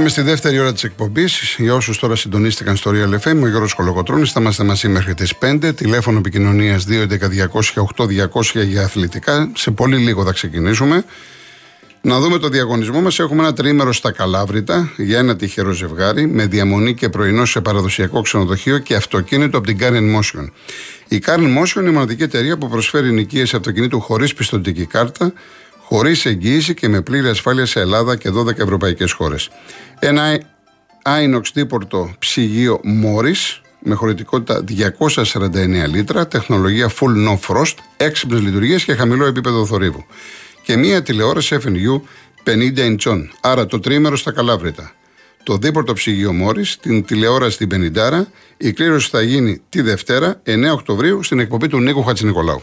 Μπήκαμε στη δεύτερη ώρα της εκπομπής. Για όσους τώρα συντονίστηκαν στο Real FM, ο Γιώργος Κολοκοτρόνη θα είμαστε μαζί μέχρι τις 5. Τηλέφωνο επικοινωνίας 2.11.200.8.200 για αθλητικά. Σε πολύ λίγο θα ξεκινήσουμε. Να δούμε το διαγωνισμό μας. Έχουμε ένα τρίμερο στα Καλάβρητα για ένα τυχερό ζευγάρι με διαμονή και πρωινό σε παραδοσιακό ξενοδοχείο και αυτοκίνητο από την Karen Motion. Η Karen Motion είναι η μοναδική εταιρεία που προσφέρει νοικίε αυτοκινήτου χωρίς πιστοτική κάρτα χωρίς εγγύηση και με πλήρη ασφάλεια σε Ελλάδα και 12 ευρωπαϊκές χώρες. Ένα Inox δίπορτο ψυγείο Morris με χωρητικότητα 249 λίτρα, τεχνολογία Full No Frost, έξυπνες λειτουργίες και χαμηλό επίπεδο θορύβου. Και μία τηλεόραση FNU 50 ιντσών, άρα το τρίμερο στα Καλάβρητα. Το δίπορτο ψυγείο Μόρις, την τηλεόραση στην Πενιντάρα. Η κλήρωση θα γίνει τη Δευτέρα, 9 Οκτωβρίου, στην εκπομπή του Νίκου Χατζηνικολάου.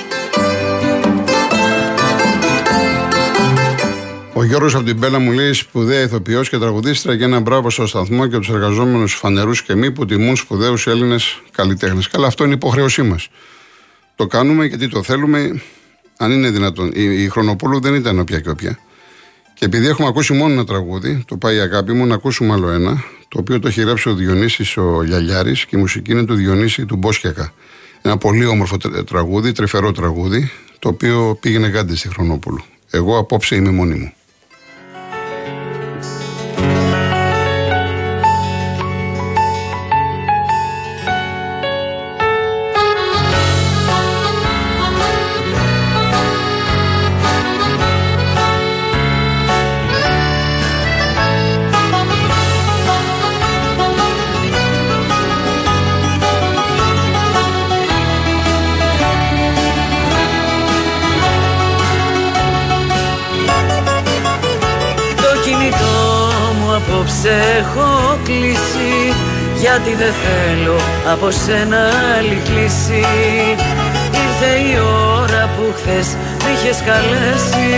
Ο Γιώργος από την Πέλα μου λέει σπουδαία ηθοποιός και τραγουδίστρια και ένα μπράβο στο σταθμό και τους εργαζόμενους φανερούς και μη που τιμούν σπουδαίους Έλληνες καλλιτέχνες. Καλά, αυτό είναι υποχρέωσή μας. Το κάνουμε γιατί το θέλουμε, αν είναι δυνατόν. Η, η Χρονοπούλου δεν ήταν όποια και όποια. Και επειδή έχουμε ακούσει μόνο ένα τραγούδι, το πάει η αγάπη μου, να ακούσουμε άλλο ένα, το οποίο το έχει γράψει ο Διονύσης ο Λιαλιάρης και η μουσική είναι του Διονύση του Μπόσκιακα. Ένα πολύ όμορφο τραγούδι, τρυφερό τραγούδι, το οποίο πήγαινε γάντι στη Χρονοπούλου. Εγώ απόψε είμαι μόνη μου. Κλείσει γιατί δεν θέλω από σένα άλλη κλίση. Ήρθε η ώρα που χθες μ' είχες καλέσει.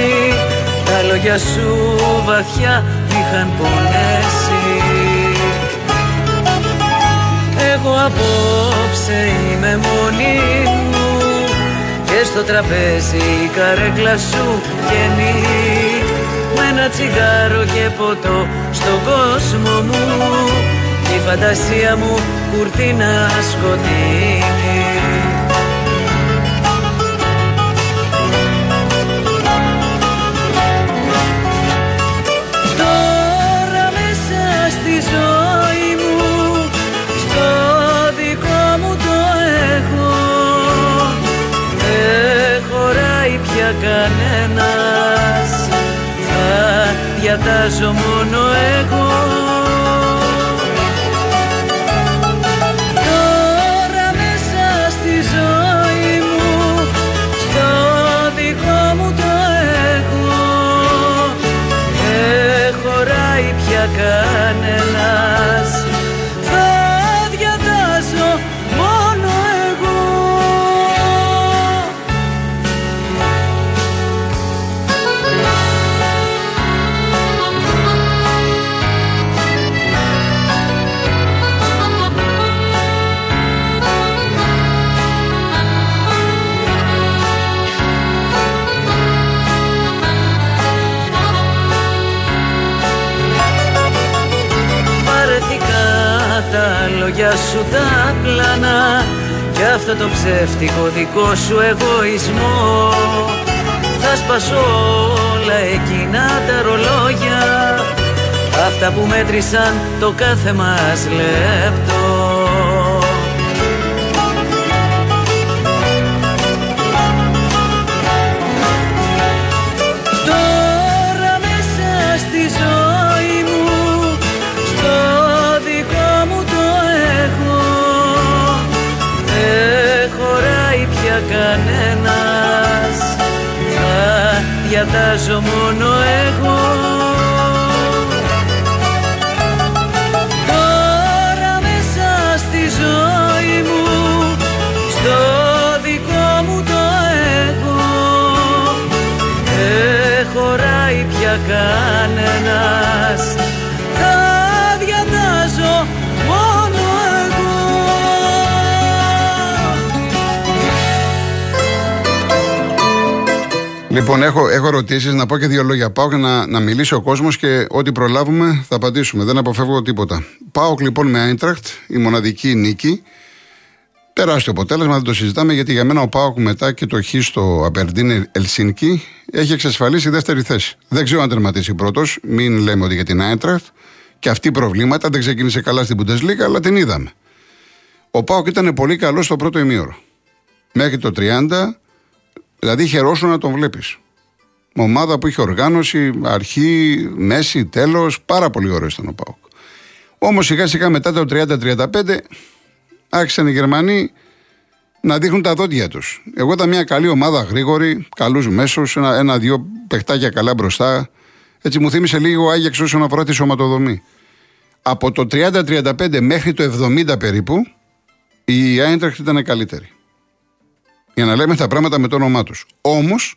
Τα λόγια σου βαθιά μ' είχαν πονέσει. Εγώ απόψε είμαι μόνη μου Και στο τραπέζι η καρέκλα σου γεννεί με ένα τσιγάρο και ποτό στον κόσμο μου. Η φαντασία μου κουρτίνα σκοτεινή διατάζω μόνο εγώ αυτό το ψεύτικο δικό σου εγωισμό. Θα σπάσω όλα εκείνα τα ρολόγια Αυτά που μέτρησαν το κάθε μας λεπτό μόνο εγώ. Τώρα μέσα στη ζωή μου στο δικό μου το εγώ δεν χωράει πια κανένας. Λοιπόν, έχω, έχω ερωτήσεις να πω και δύο λόγια. Πάω και να, να μιλήσει ο κόσμος και ό,τι προλάβουμε θα απαντήσουμε. Δεν αποφεύγω τίποτα. Πάω λοιπόν με Άιντρακτ, η μοναδική νίκη. Τεράστιο αποτέλεσμα, δεν το συζητάμε γιατί για μένα ο Πάοκ μετά και το χ στο Απερντίν Ελσίνκι έχει εξασφαλίσει δεύτερη θέση. Δεν ξέρω αν τερματίσει πρώτος, μην λέμε ότι για την Άιντραχτ και αυτή προβλήματα δεν ξεκίνησε καλά στην Bundesliga, αλλά την είδαμε. Ο Πάοκ ήταν πολύ καλός στο πρώτο ημίωρο. Μέχρι το 30, δηλαδή χαιρόσου να τον βλέπεις. Ομάδα που είχε οργάνωση, αρχή, μέση, τέλος, πάρα πολύ ωραίο ήταν ο Πάοκ. Όμως σιγά σιγά μετά το 30-35 άρχισαν οι Γερμανοί να δείχνουν τα δόντια τους. Εγώ ήταν μια καλή ομάδα, γρήγορη, καλούς μέσους, ένα-δύο ένα, παιχτάκια καλά μπροστά. Έτσι μου θύμισε λίγο Άγιαξ όσον αφορά τη σωματοδομή. Από το 30-35 μέχρι το 70 περίπου, η Άιντραχτ ήταν καλύτερη. Για να λέμε τα πράγματα με το όνομά τους. Όμως,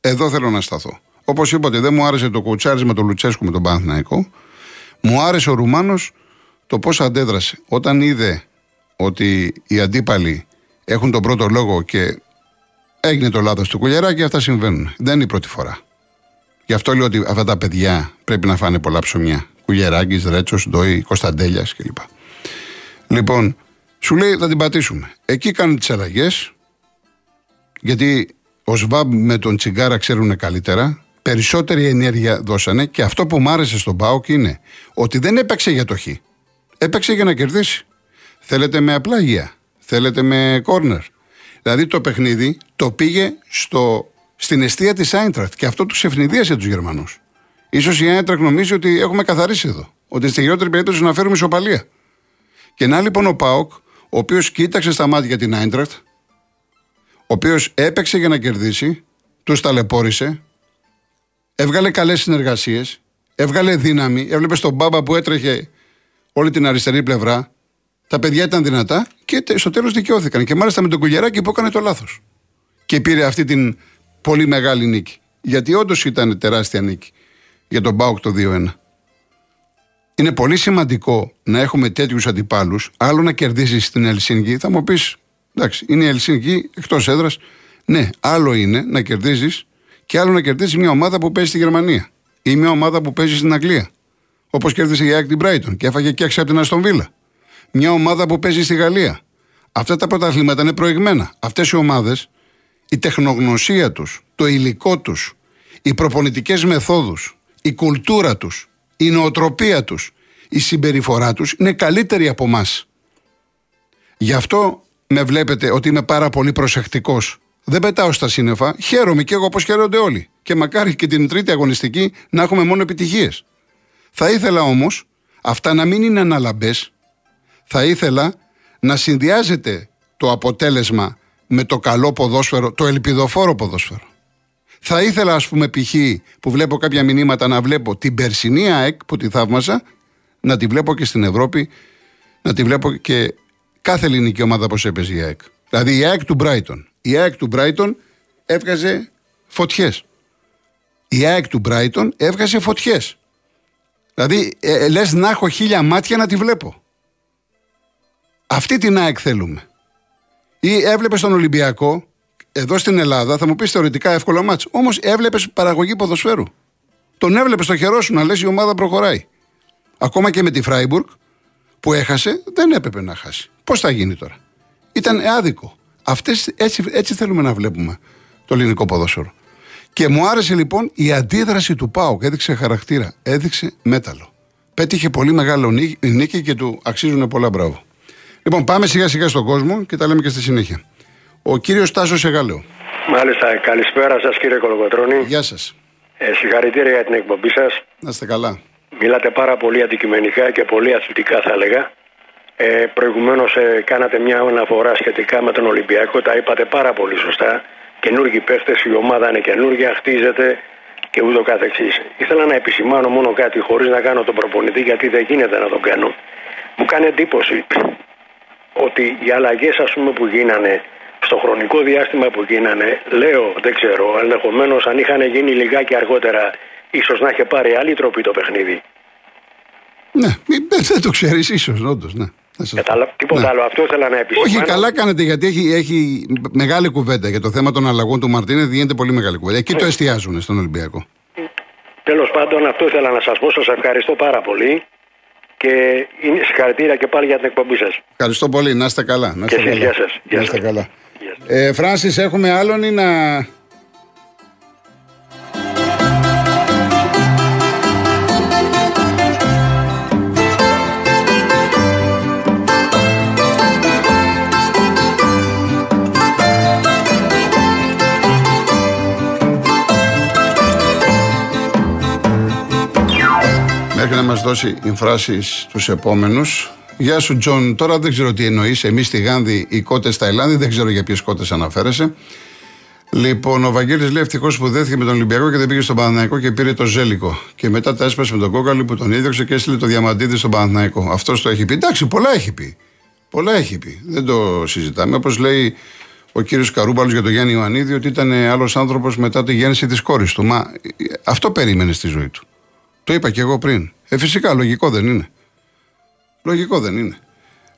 εδώ θέλω να σταθώ. Όπως είπατε, δεν μου άρεσε το κουτσάρισμα του Λουτσέσκου με τον Παναθηναϊκό. Μου άρεσε ο Ρουμάνος το πώς αντέδρασε. Όταν είδε ότι οι αντίπαλοι έχουν τον πρώτο λόγο και έγινε το λάθος του κουλιαρά αυτά συμβαίνουν. Δεν είναι η πρώτη φορά. Γι' αυτό λέω ότι αυτά τα παιδιά πρέπει να φάνε πολλά ψωμιά. Κουλιαράκης, Ρέτσος, Ντόι, Κωνσταντέλιας κλπ. Λοιπόν, σου λέει θα την πατήσουμε. Εκεί κάνουν τις αλλαγές, γιατί ο Σβάμπ με τον Τσιγκάρα ξέρουν καλύτερα. Περισσότερη ενέργεια δώσανε και αυτό που μου άρεσε στον Πάοκ είναι ότι δεν έπαιξε για το χ. Έπαιξε για να κερδίσει. Θέλετε με απλάγια. Θέλετε με κόρνερ. Δηλαδή το παιχνίδι το πήγε στο, στην αιστεία της Άιντρακτ και αυτό τους ευνηδίασε τους Γερμανούς. σω η Άιντρακτ νομίζει ότι έχουμε καθαρίσει εδώ. Ότι στη χειρότερη περίπτωση να φέρουμε ισοπαλία. Και να λοιπόν ο Πάοκ, ο οποίος κοίταξε στα μάτια την Άιντρακτ, ο οποίος έπαιξε για να κερδίσει, τους ταλαιπώρησε, έβγαλε καλές συνεργασίες, έβγαλε δύναμη, έβλεπες τον μπάμπα που έτρεχε όλη την αριστερή πλευρά, τα παιδιά ήταν δυνατά και στο τέλος δικαιώθηκαν. Και μάλιστα με τον Κουγεράκη που έκανε το λάθος. Και πήρε αυτή την πολύ μεγάλη νίκη. Γιατί όντως ήταν τεράστια νίκη για τον Μπάουκ το 2-1. Είναι πολύ σημαντικό να έχουμε τέτοιους αντιπάλους. Άλλο να κερδίσει στην Ελσίνκη. Θα μου πεις, εντάξει, είναι η Ελσίνκη εκτός έδρας. Ναι, άλλο είναι να κερδίζεις και άλλο να κερδίσει μια ομάδα που παίζει στη Γερμανία ή μια ομάδα που παίζει στην Αγγλία. Όπως κέρδισε η Άκη Μπράιτον και έφαγε και έξι από την Αστονβίλα μια ομάδα που παίζει στη Γαλλία. Αυτά τα πρωταθλήματα είναι προηγμένα. Αυτές οι ομάδες, η τεχνογνωσία τους, το υλικό τους, οι προπονητικές μεθόδους, η κουλτούρα τους, η νοοτροπία τους, η συμπεριφορά τους είναι καλύτερη από εμάς. Γι' αυτό με βλέπετε ότι είμαι πάρα πολύ προσεκτικός. Δεν πετάω στα σύννεφα. Χαίρομαι και εγώ όπω χαίρονται όλοι. Και μακάρι και την τρίτη αγωνιστική να έχουμε μόνο επιτυχίες. Θα ήθελα όμως αυτά να μην είναι αναλαμπές θα ήθελα να συνδυάζεται το αποτέλεσμα με το καλό ποδόσφαιρο, το ελπιδοφόρο ποδόσφαιρο. Θα ήθελα, ας πούμε, π.χ. που βλέπω κάποια μηνύματα να βλέπω την περσινή ΑΕΚ που τη θαύμαζα, να τη βλέπω και στην Ευρώπη, να τη βλέπω και κάθε ελληνική ομάδα πώς έπαιζε η ΑΕΚ. Δηλαδή η ΑΕΚ του Μπράιτον. Η ΑΕΚ του Μπράιτον έβγαζε φωτιές. Η ΑΕΚ του Μπράιτον έβγαζε φωτιές. Δηλαδή, ε, ε λες να έχω χίλια μάτια να τη βλέπω. Αυτή την ΑΕΚ θέλουμε. Ή έβλεπες τον Ολυμπιακό, εδώ στην Ελλάδα, θα μου πεις θεωρητικά εύκολο μάτς. Όμως έβλεπες παραγωγή ποδοσφαίρου. Τον έβλεπες στο χερό σου να λες η ομάδα προχωράει. Ακόμα και με τη Φράιμπουργκ που έχασε, δεν έπρεπε να χάσει. Πώς θα γίνει τώρα; Ήταν άδικο. Αυτές, έτσι, έτσι θέλουμε να βλέπουμε το ελληνικό ποδόσφαιρο. Και μου άρεσε λοιπόν η αντίδραση του Πάουκ. Έδειξε χαρακτήρα, έδειξε μέταλλο. Πέτυχε πολύ μεγάλο νίκη και του αξίζουν πολλά μπράβο. Λοιπόν, πάμε σιγά σιγά στον κόσμο και τα λέμε και στη συνέχεια. Ο κύριος Τάσος Εγάλεο. Μάλιστα, καλησπέρα σας κύριε Κολοκοτρόνη. Γεια σας. Ε, συγχαρητήρια για την εκπομπή σας. Να είστε καλά. Μιλάτε πάρα πολύ αντικειμενικά και πολύ αθλητικά, θα έλεγα. Ε, Προηγουμένως ε, κάνατε μια αναφορά σχετικά με τον Ολυμπιακό. Τα είπατε πάρα πολύ σωστά. Καινούργιοι παίχτες, η ομάδα είναι καινούργια, χτίζεται και ούτω καθεξής. Ήθελα να επισημάνω μόνο κάτι χωρίς να κάνω τον προπονητή, γιατί δεν γίνεται να τον κάνω. Μου κάνει εντύπωση ότι οι αλλαγές που γίνανε στο χρονικό διάστημα που γίνανε, λέω, δεν ξέρω, ενδεχομένως αν είχαν γίνει λιγάκι αργότερα ίσως να είχε πάρει άλλη τροπή το παιχνίδι. Ναι, δεν το ξέρεις, ίσως, όντως. Ναι. Κατάλαβα. Τίποτα ναι. άλλο. Αυτό ήθελα να επισημάνω. Όχι, καλά κάνετε γιατί έχει, έχει μεγάλη κουβέντα για το θέμα των αλλαγών του Μαρτίνε. Γίνεται πολύ μεγάλη κουβέντα. Εκεί το ναι. εστιάζουν στον Ολυμπιακό. Τέλος πάντων, αυτό ήθελα να σας πω. Σας ευχαριστώ πάρα πολύ. Και είναι συγχαρητήρια και πάλι για την εκπομπή σας. Ευχαριστώ πολύ. Να είστε καλά. Να είστε και καλά. Γεια σας. Να είστε καλά. Ε, Φράνσις, έχουμε άλλον ή να να μας δώσει φράσει του επόμενους. Γεια σου, Τζον. Τώρα δεν ξέρω τι εννοείς. Εμείς στη Γάνδη, οι κότες στα Ελλάνδη, δεν ξέρω για ποιες κότες αναφέρεσαι. Λοιπόν, ο Βαγγέλης λέει ευτυχώς που δέθηκε με τον Ολυμπιακό και δεν πήγε στον Παναθηναϊκό και πήρε το Ζέλικο. Και μετά τα έσπασε με τον Κόκαλη που τον ίδρυξε και έστειλε το Διαμαντίδη στον Παναθηναϊκό. Αυτός το έχει πει. Εντάξει, πολλά έχει πει. Πολλά έχει πει. Δεν το συζητάμε. Όπως λέει ο κύριος Καρούμπαλος για τον Γιάννη Ιωαννίδη, ότι ήταν άλλος άνθρωπος μετά τη γέννηση της κόρης του. Μα αυτό περίμενε στη ζωή του. Το είπα και εγώ πριν. Ε, φυσικά, λογικό δεν είναι. Λογικό δεν είναι.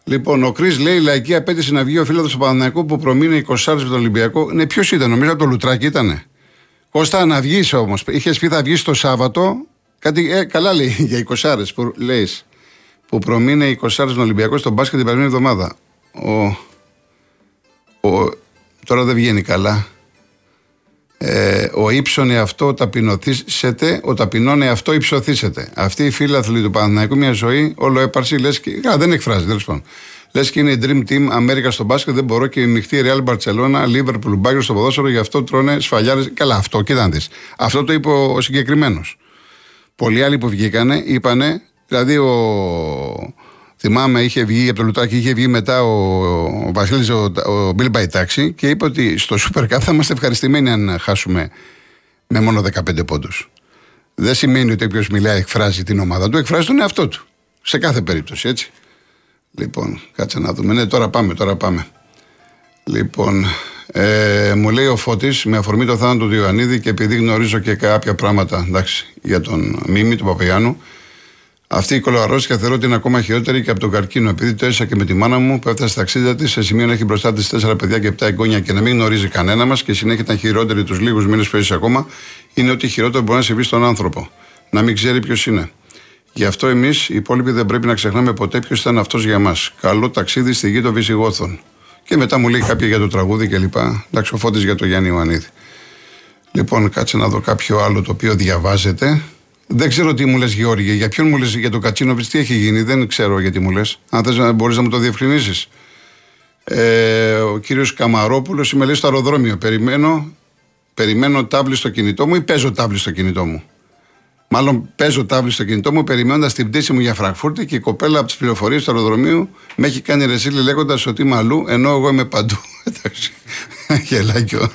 Λοιπόν, ο Κρι λέει: Η λαϊκή απέτηση να βγει ο φίλο του Παναναναϊκού που προμείνει 20 με τον Ολυμπιακό. Ναι, ποιος ήταν, νομίζω από το Λουτράκι ήτανε. Κώστα, να βγεις όμως. Είχες πει θα βγεις το Σάββατο. Κάτι, ε, καλά λέει για 20 που λέει. Που προμείνει 20 τον Ολυμπιακό στον μπάσκετ την περασμένη εβδομάδα. Ο, ο, τώρα δεν βγαίνει καλά. Ε, ο ύψον αυτό ταπεινωθήσετε, ο ταπεινών αυτό υψωθήσετε. Αυτή η φίλαθλη του Παναθηναϊκού μια ζωή όλο έπαρση, λες και. Α, δεν εκφράζει, τέλος πάντων. Λες και είναι η Dream Team Αμέρικα στο μπάσκετ, δεν μπορώ και η μειχτή Real Barcelona, Liverpool, Μπάγκερ στο ποδόσφαιρο, γι' αυτό τρώνε σφαλιάρες. Καλά, αυτό, κοίτα Αυτό το είπε ο συγκεκριμένος. Πολλοί άλλοι που βγήκανε είπανε, δηλαδή ο, Θυμάμαι, είχε βγει από το Λουτράκι, είχε βγει μετά ο, ο Βασίλης, ο, ο Μπιλ Μπαϊτάξη και είπε ότι στο Super Cup θα είμαστε ευχαριστημένοι αν χάσουμε με μόνο 15 πόντους. Δεν σημαίνει ότι όποιος μιλάει εκφράζει την ομάδα του, εκφράζει τον εαυτό του. Σε κάθε περίπτωση, έτσι. Λοιπόν, κάτσε να δούμε. Ναι, τώρα πάμε, τώρα πάμε. Λοιπόν, ε, μου λέει ο Φώτης με αφορμή το θάνατο του Ιωαννίδη και επειδή γνωρίζω και κάποια πράγματα εντάξει, για τον Μίμη, του Παπαγιάννου, αυτή η κολοαρρώστια θεωρώ ότι είναι ακόμα χειρότερη και από τον καρκίνο. Επειδή το έσα και με τη μάνα μου που έφτασε στα 60 της, σε σημείο να έχει μπροστά της 4 παιδιά και 7 εγγόνια και να μην γνωρίζει κανένα μας και συνέχεια ήταν χειρότερη τους λίγους μήνες που έζησε ακόμα, είναι ότι χειρότερο μπορεί να συμβεί στον άνθρωπο. Να μην ξέρει ποιος είναι. Γι' αυτό εμείς οι υπόλοιποι δεν πρέπει να ξεχνάμε ποτέ ποιος ήταν αυτός για μας. Καλό ταξίδι στη γη των Βυσιγόθων. Και μετά μου λέει κάποια για το τραγούδι κλπ. Εντάξει, ο για το Γιάννη Ιωαννίδη. Λοιπόν, κάτσε να δω κάποιο άλλο το οποίο διαβάζεται. Δεν ξέρω τι μου λες, Γεώργια. Για ποιον μου λες, για τον Κατσίνοβιτς, τι έχει γίνει; Δεν ξέρω γιατί μου λες. Αν θες να μπορείς να μου το διευκρινίσεις. Ε, ο κύριος Καμαρόπουλος, είμαι λέει στο αεροδρόμιο. Περιμένω, περιμένω τάβλη στο κινητό μου ή παίζω τάβλη στο κινητό μου; Μάλλον παίζω τάβλη στο κινητό μου περιμένοντας την πτήση μου για Φραγκφούρτη και η κοπέλα από τις πληροφορίες του αεροδρομίου με έχει κάνει ρεσίλη λέγοντας ότι είμαι αλλού ενώ εγώ είμαι παντού. Εντάξει. Γελάκιο.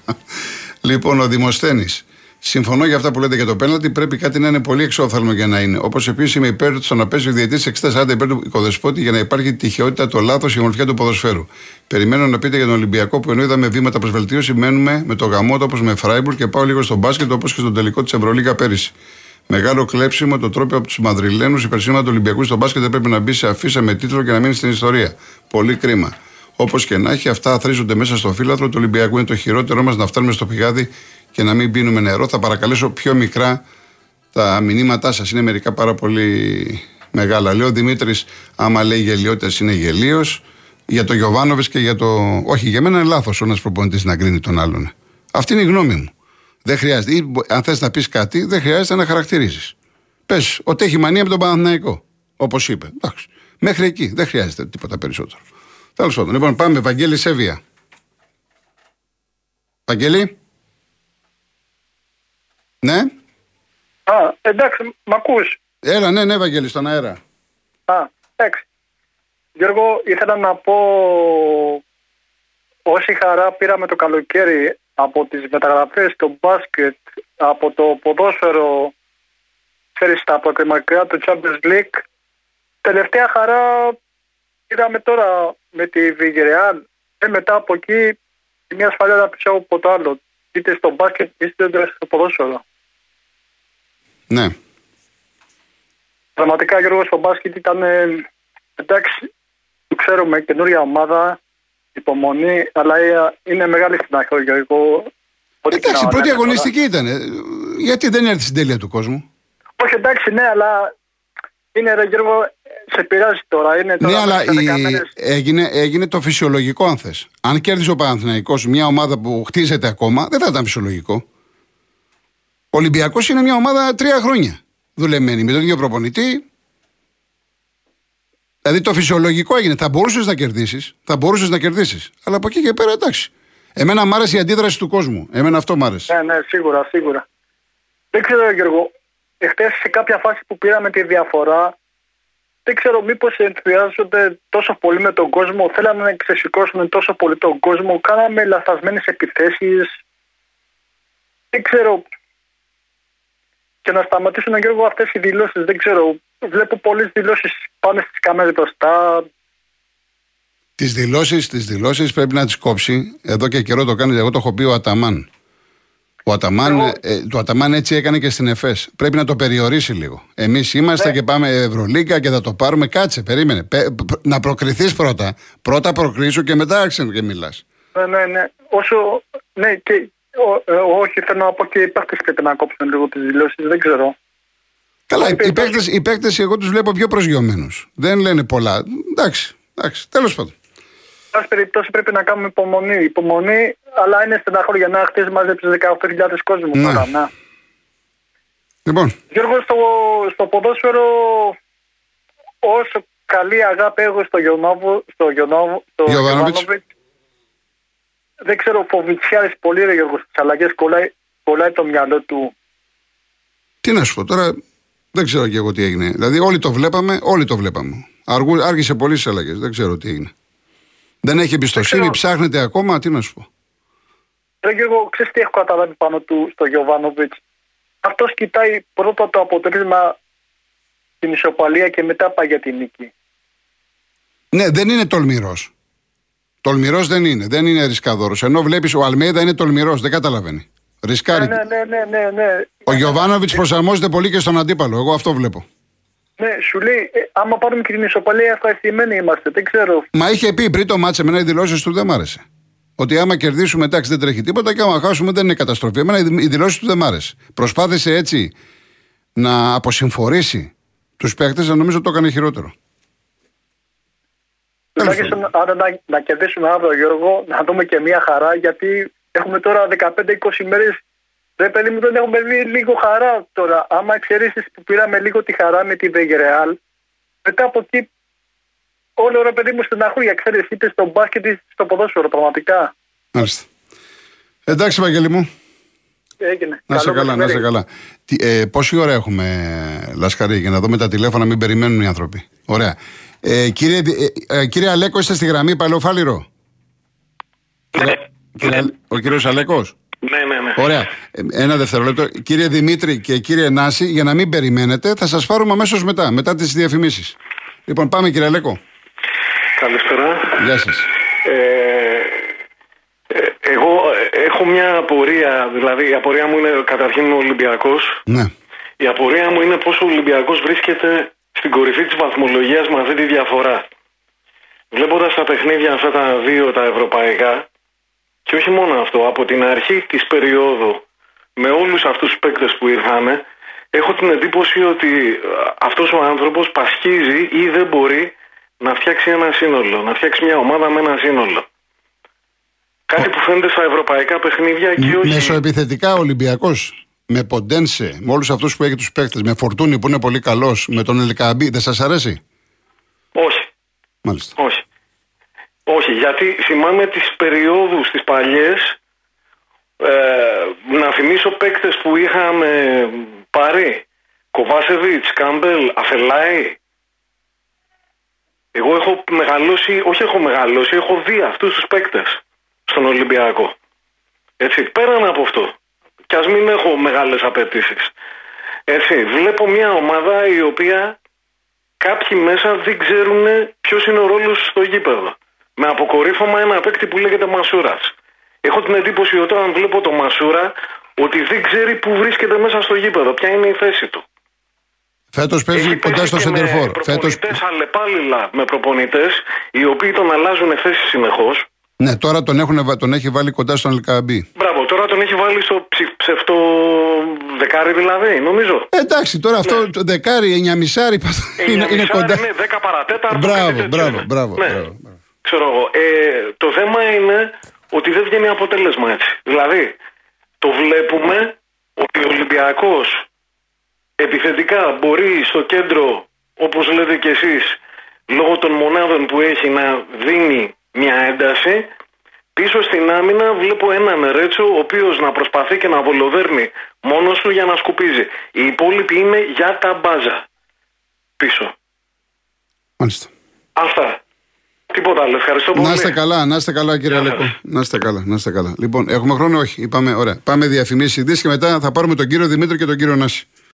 λοιπόν, ο Δημοσθένης. Συμφωνώ για αυτά που λέτε για το πέναλτι. Πρέπει κάτι να είναι πολύ εξόφθαλμο για να είναι. Όπως επίσης είμαι υπέρ του να παίζει ο διαιτή 60-40 υπέρ του οικοδεσπότη για να υπάρχει τυχαιότητα, το λάθος, η ομορφιά του ποδοσφαίρου. Περιμένω να πείτε για τον Ολυμπιακό που ενώ είδαμε βήματα προς βελτίωση, μένουμε με το γαμό όπως με Φράιμπουργκ και πάω λίγο στο μπάσκετ όπως και στον τελικό της Ευρωλίγα πέρυσι. Μεγάλο κλέψιμο το τρόπο από τους Μαδριλένους. Η περσίνα του Ολυμπιακού στο μπάσκετ πρέπει να μπει σε αφίσα με τίτλο και να μείνει στην ιστορία. Πολύ κρίμα. Όπως και να έχει, αυτά θρίζονται μέσα στο φύλαθρο του Ολυμπιακού. Είναι το χειρότερό μας να φτάνουμε στο πηγάδι και να μην πίνουμε νερό. Θα παρακαλέσω πιο μικρά τα μηνύματά σας. Είναι μερικά πάρα πολύ μεγάλα. Λέω Δημήτρης, άμα λέει γελιότητε είναι γελίος. Για το Γιωβάνοβες και για το. Όχι, για μένα είναι λάθος ο ένας προπονητής να κρίνει τον άλλον. Αυτή είναι η γνώμη μου. Δεν χρειάζεται. Ή, αν θες να πεις κάτι, δεν χρειάζεται να χαρακτηρίζεις. Πες ότι έχει μανία με τον Παναθηναϊκό. Όπως είπε. Εντάξει. Μέχρι εκεί. Δεν χρειάζεται τίποτα περισσότερο. Τέλος πάντων. Λοιπόν, πάμε. Βαγγέλη Σέβια. Βαγγέλη. Ναι. Α, εντάξει, μ' ακούς. Έλα, ναι, ναι, Βαγγέλη, στον αέρα. Α, εντάξει. Γιώργο, ήθελα να πω όση χαρά πήραμε το καλοκαίρι από τις μεταγραφές στο μπάσκετ, από το ποδόσφαιρο, ξέρεις, στα αποκριμακριά του Champions League, τελευταία χαρά πήραμε τώρα με τη Βιγερεάν και μετά από εκεί μια σφαλιά να πίσω από το άλλο, είτε στο μπάσκετ είτε στο ποδόσφαιρο. Ναι. Πραγματικά Γιώργος στο μπάσκετ ήταν ε, εντάξει, το ξέρουμε, καινούρια ομάδα, υπομονή, αλλά ε, είναι μεγάλη στεναχώρια. Εγώ, ό,τι και Εντάξει, να η πρώτη λέμε αγωνιστική ήταν. Ε, Γιατί δεν έρθει στην τέλεια του κόσμου; τώρα. Όχι, εντάξει, ναι, αλλά είναι ρε Γιώργο, σε πειράζει τώρα. Είναι τώρα Ναι, αλλά μέσα σε η- δέκα μέρες. έγινε, έγινε το φυσιολογικό, αν θες. Αν κέρδισε ο Παναθηναϊκός μια ομάδα που χτίζεται ακόμα, δεν θα ήταν φυσιολογικό. Ο Ολυμπιακός είναι μια ομάδα τρία χρόνια δουλεμένη με τον ίδιο προπονητή. Δηλαδή το φυσιολογικό έγινε. Θα μπορούσες να κερδίσεις. Θα μπορούσες να κερδίσεις. Αλλά από εκεί και πέρα εντάξει. Εμένα μ' άρεσε η αντίδραση του κόσμου. Εμένα αυτό μ' άρεσε. Ναι, ναι, σίγουρα, σίγουρα. Δεν ξέρω, Γιώργο, εχθές σε κάποια φάση που πήραμε τη διαφορά, δεν ξέρω μήπως ενθουσιάζονται τόσο πολύ με τον κόσμο, θέλαμε να ξεσηκώσουμε τόσο πολύ τον κόσμο, κάναμε λαθασμένες επιθέσεις. Δεν ξέρω. Και να σταματήσουν, Γιώργο, αυτές οι δηλώσεις. Δεν ξέρω. Βλέπω πολλές δηλώσεις πάνε στις κάμερες μπροστά. Τις δηλώσεις τις δηλώσεις πρέπει να τις κόψει. Εδώ και καιρό το κάνεις. Εγώ το έχω πει ο Αταμάν. Ο Αταμάν, Εγώ- ε, το Αταμάν έτσι έκανε και στην ΕΦΕΣ. Πρέπει να το περιορίσει λίγο. Εμείς είμαστε Ναι. και πάμε Ευρωλίγκα και θα το πάρουμε. Κάτσε, περίμενε. Πε- π- να προκριθείς πρώτα. Πρώτα προκρίσου και μετά άρχισε και μιλάς. Ναι, ναι, ναι. Όσο. Ναι, και. Ο- ε, όχι, θέλω να πω και οι παίχτε πρέπει να κόψουν λίγο τις δηλώσεις. Δεν ξέρω. Καλά, οι, Όχι, οι παίκτες, οι παίκτες εγώ τους βλέπω πιο προσγειωμένους. Δεν λένε πολλά. Εντάξει, εντάξει τέλος πάντων. Εν πάση περιπτώσει πρέπει να κάνουμε υπομονή. Υπομονή, αλλά είναι στεναχώρια να χτίσει μαζέψεις 18.000 κόσμου Ναι. τώρα. Να. Λοιπόν, Γιώργο, στο, στο ποδόσφαιρο, όσο καλή αγάπη έχω στο Γιονόβο, στο Γιονόβο, στο Γιωβάνοβιτς. Γιωβάνοβιτς, δεν ξέρω, φοβητσιάρης πολύ ρε Γιώργος στις αλλαγές, κολλάει, κολλάει το μυαλό του. τι να σου πω τώρα, δεν ξέρω και εγώ τι έγινε. Δηλαδή, όλοι το βλέπαμε, όλοι το βλέπαμε. Αργού, άργησε πολύ στις αλλαγές, δεν ξέρω τι έγινε. Δεν έχει εμπιστοσύνη, ξέρω. ψάχνεται ακόμα, τι να σου πω. Ρε Γιώργο, ξέρεις τι έχω καταλάβει πάνω του στο Γιωβάνοβιτς; Αυτός κοιτάει πρώτα το αποτέλεσμα την ισοπαλία και μετά πάει για την νίκη. Ναι, δεν είναι τολμηρός. Τολμηρός δεν είναι, δεν είναι ρισκαδόρος. Ενώ βλέπεις ο Αλμέιδα είναι τολμηρός, δεν καταλαβαίνει. Ρισκάρει. Ναι, ναι, ναι, ναι, ναι. Ο Γιωβάνοβιτς προσαρμόζεται πολύ και στον αντίπαλο. Εγώ αυτό βλέπω. Ναι, σου λέει, ε, άμα πάρουμε και την ισοπαλία, ευχαριστημένοι είμαστε. Δεν ξέρω. Μα είχε πει πριν το μάτσε, εμένα οι δηλώσεις του δεν μ' άρεσε. Ότι άμα κερδίσουμε, εντάξει, δεν τρέχει τίποτα και άμα χάσουμε, δεν είναι καταστροφή. Εμένα οι δηλώσεις του δεν μ' άρεσε. Προσπάθησε έτσι να αποσυμφορήσει τους παίκτες, να νομίζω το έκανε χειρότερο. Τέλος Τουλάχιστον άρα να, να κερδίσουμε αύριο, Γιώργο, να δούμε και μια χαρά, γιατί έχουμε τώρα 15-20 μέρε. Ρε παιδί μου, δεν έχουμε δει λίγο χαρά τώρα. Άμα εξαιρέσει που πήραμε λίγο τη χαρά με τη Βεγερεάλ, μετά από εκεί όλο ρε παιδί μου στεναχώρια, ξέρεις, είτε στο μπάσκετ είτε στο ποδόσφαιρο, πραγματικά. Μάλιστα. Εντάξει, Βαγγέλη μου. Έγινε. Να σε Καλό καλά, να σε μεσημέρι. καλά. Τι, ε, πόση ώρα έχουμε, Λασκαρή, για να δούμε τα τηλέφωνα, μην περιμένουν οι άνθρωποι. Ωραία. Ε, κύριε, ε, ε, κύριε Αλέκο, είστε στη γραμμή, παλαιοφάλιρο. Ναι. Κύριε, Αλ- ο κύριος Αλέκος. Ναι, ναι, ναι. Ωραία. Ε, Ένα δευτερόλεπτο. Κύριε Δημήτρη και κύριε Νάση, για να μην περιμένετε, θα σας πάρουμε αμέσως μετά, μετά τις διαφημίσεις. Λοιπόν, πάμε κύριε Αλέκο. Καλησπέρα. Γεια σας. Ε, ε, εγώ ε, έχω μια απορία, δηλαδή η απορία μου είναι καταρχήν ο Ολυμπιακός. Ναι. Η απορία μου είναι πώς ο Ολυμπιακός βρίσκεται στην κορυφή της βαθμολογίας με αυτή τη διαφορά. Βλέποντας τα παιχνίδια αυτά τα δύο τα ευρωπαϊκά και όχι μόνο αυτό, από την αρχή της περίοδου με όλους αυτούς τους παίκτες που ήρθαν έχω την εντύπωση ότι ε, αυτός ο άνθρωπος πασχίζει ή δεν μπορεί να φτιάξει ένα σύνολο, να φτιάξει μια ομάδα με ένα σύνολο. Κάτι που φαίνεται στα ευρωπαϊκά παιχνίδια και όχι... Μεσοεπιθετικά Ολυμπιακός. Με Ποντένσε, με όλους αυτούς που έχει τους παίκτες, με Φορτούνη που είναι πολύ καλός, με τον Ελκαμπή, δεν σας αρέσει; Όχι. Μάλιστα. Όχι. Όχι, γιατί θυμάμαι τις περιόδους τις παλιές ε, να θυμίσω παίκτες που είχαμε πάρει Κοβάσεβιτς, Κάμπελ, Αφελάη εγώ έχω μεγαλώσει, όχι έχω μεγαλώσει, έχω δει αυτούς τους παίκτες στον Ολυμπιακό έτσι, πέραν από αυτό κι ας μην έχω μεγάλες απαιτήσεις. έτσι, βλέπω μια ομάδα η οποία κάποιοι μέσα δεν ξέρουν ποιος είναι ο ρόλος στο γήπεδο. Με αποκορύφωμα ένα παίκτη που λέγεται Μασούρας. Έχω την εντύπωση όταν βλέπω το Μασούρα ότι δεν ξέρει που βρίσκεται μέσα στο γήπεδο, ποια είναι η θέση του. Φέτος παίζει Έχει κοντά παίξει στο και με Σεντερφόρ. Φέτο. προπονητές αλλεπάλληλα με προπονητές οι οποίοι τον αλλάζουν θέση συνεχώς. Ναι, τώρα τον, έχουν, βα- τον έχει βάλει κοντά στον Ελκαμπή. Μπράβο, τώρα τον έχει βάλει στο ψη- ψευτο δεκάρι δηλαδή, νομίζω. Ε, εντάξει, τώρα αυτό το δεκάρι, εννιαμισάρι είναι, είναι Εννιά κοντά. Ναι, 10 παρατέταρτο. Μπράβο, κάτι τέτοιο μπράβο, είναι. μπράβο, Ναι. μπράβο, μπράβο. Ξέρω εγώ. Ε, το θέμα είναι ότι δεν βγαίνει αποτέλεσμα έτσι. Δηλαδή, το βλέπουμε ότι ο Ολυμπιακός επιθετικά μπορεί στο κέντρο, όπως λέτε κι εσείς, λόγω των μονάδων που έχει να δίνει μια ένταση. Πίσω στην άμυνα βλέπω έναν Ρέτσο ο οποίος να προσπαθεί και να βολοδέρνει μόνος του για να σκουπίζει. Οι υπόλοιποι είναι για τα μπάζα πίσω. Μάλιστα. Αυτά. Τίποτα άλλο. Ευχαριστώ πολύ. Να είστε καλά, να είστε καλά, κύριε Γεια Αλέκο. σας. Να είστε καλά, να είστε καλά. Λοιπόν, έχουμε χρόνο, όχι. Είπαμε, ωραία. Πάμε διαφημίσεις ειδήσεις και μετά θα πάρουμε τον κύριο Δημήτρη και τον κύριο Νάση.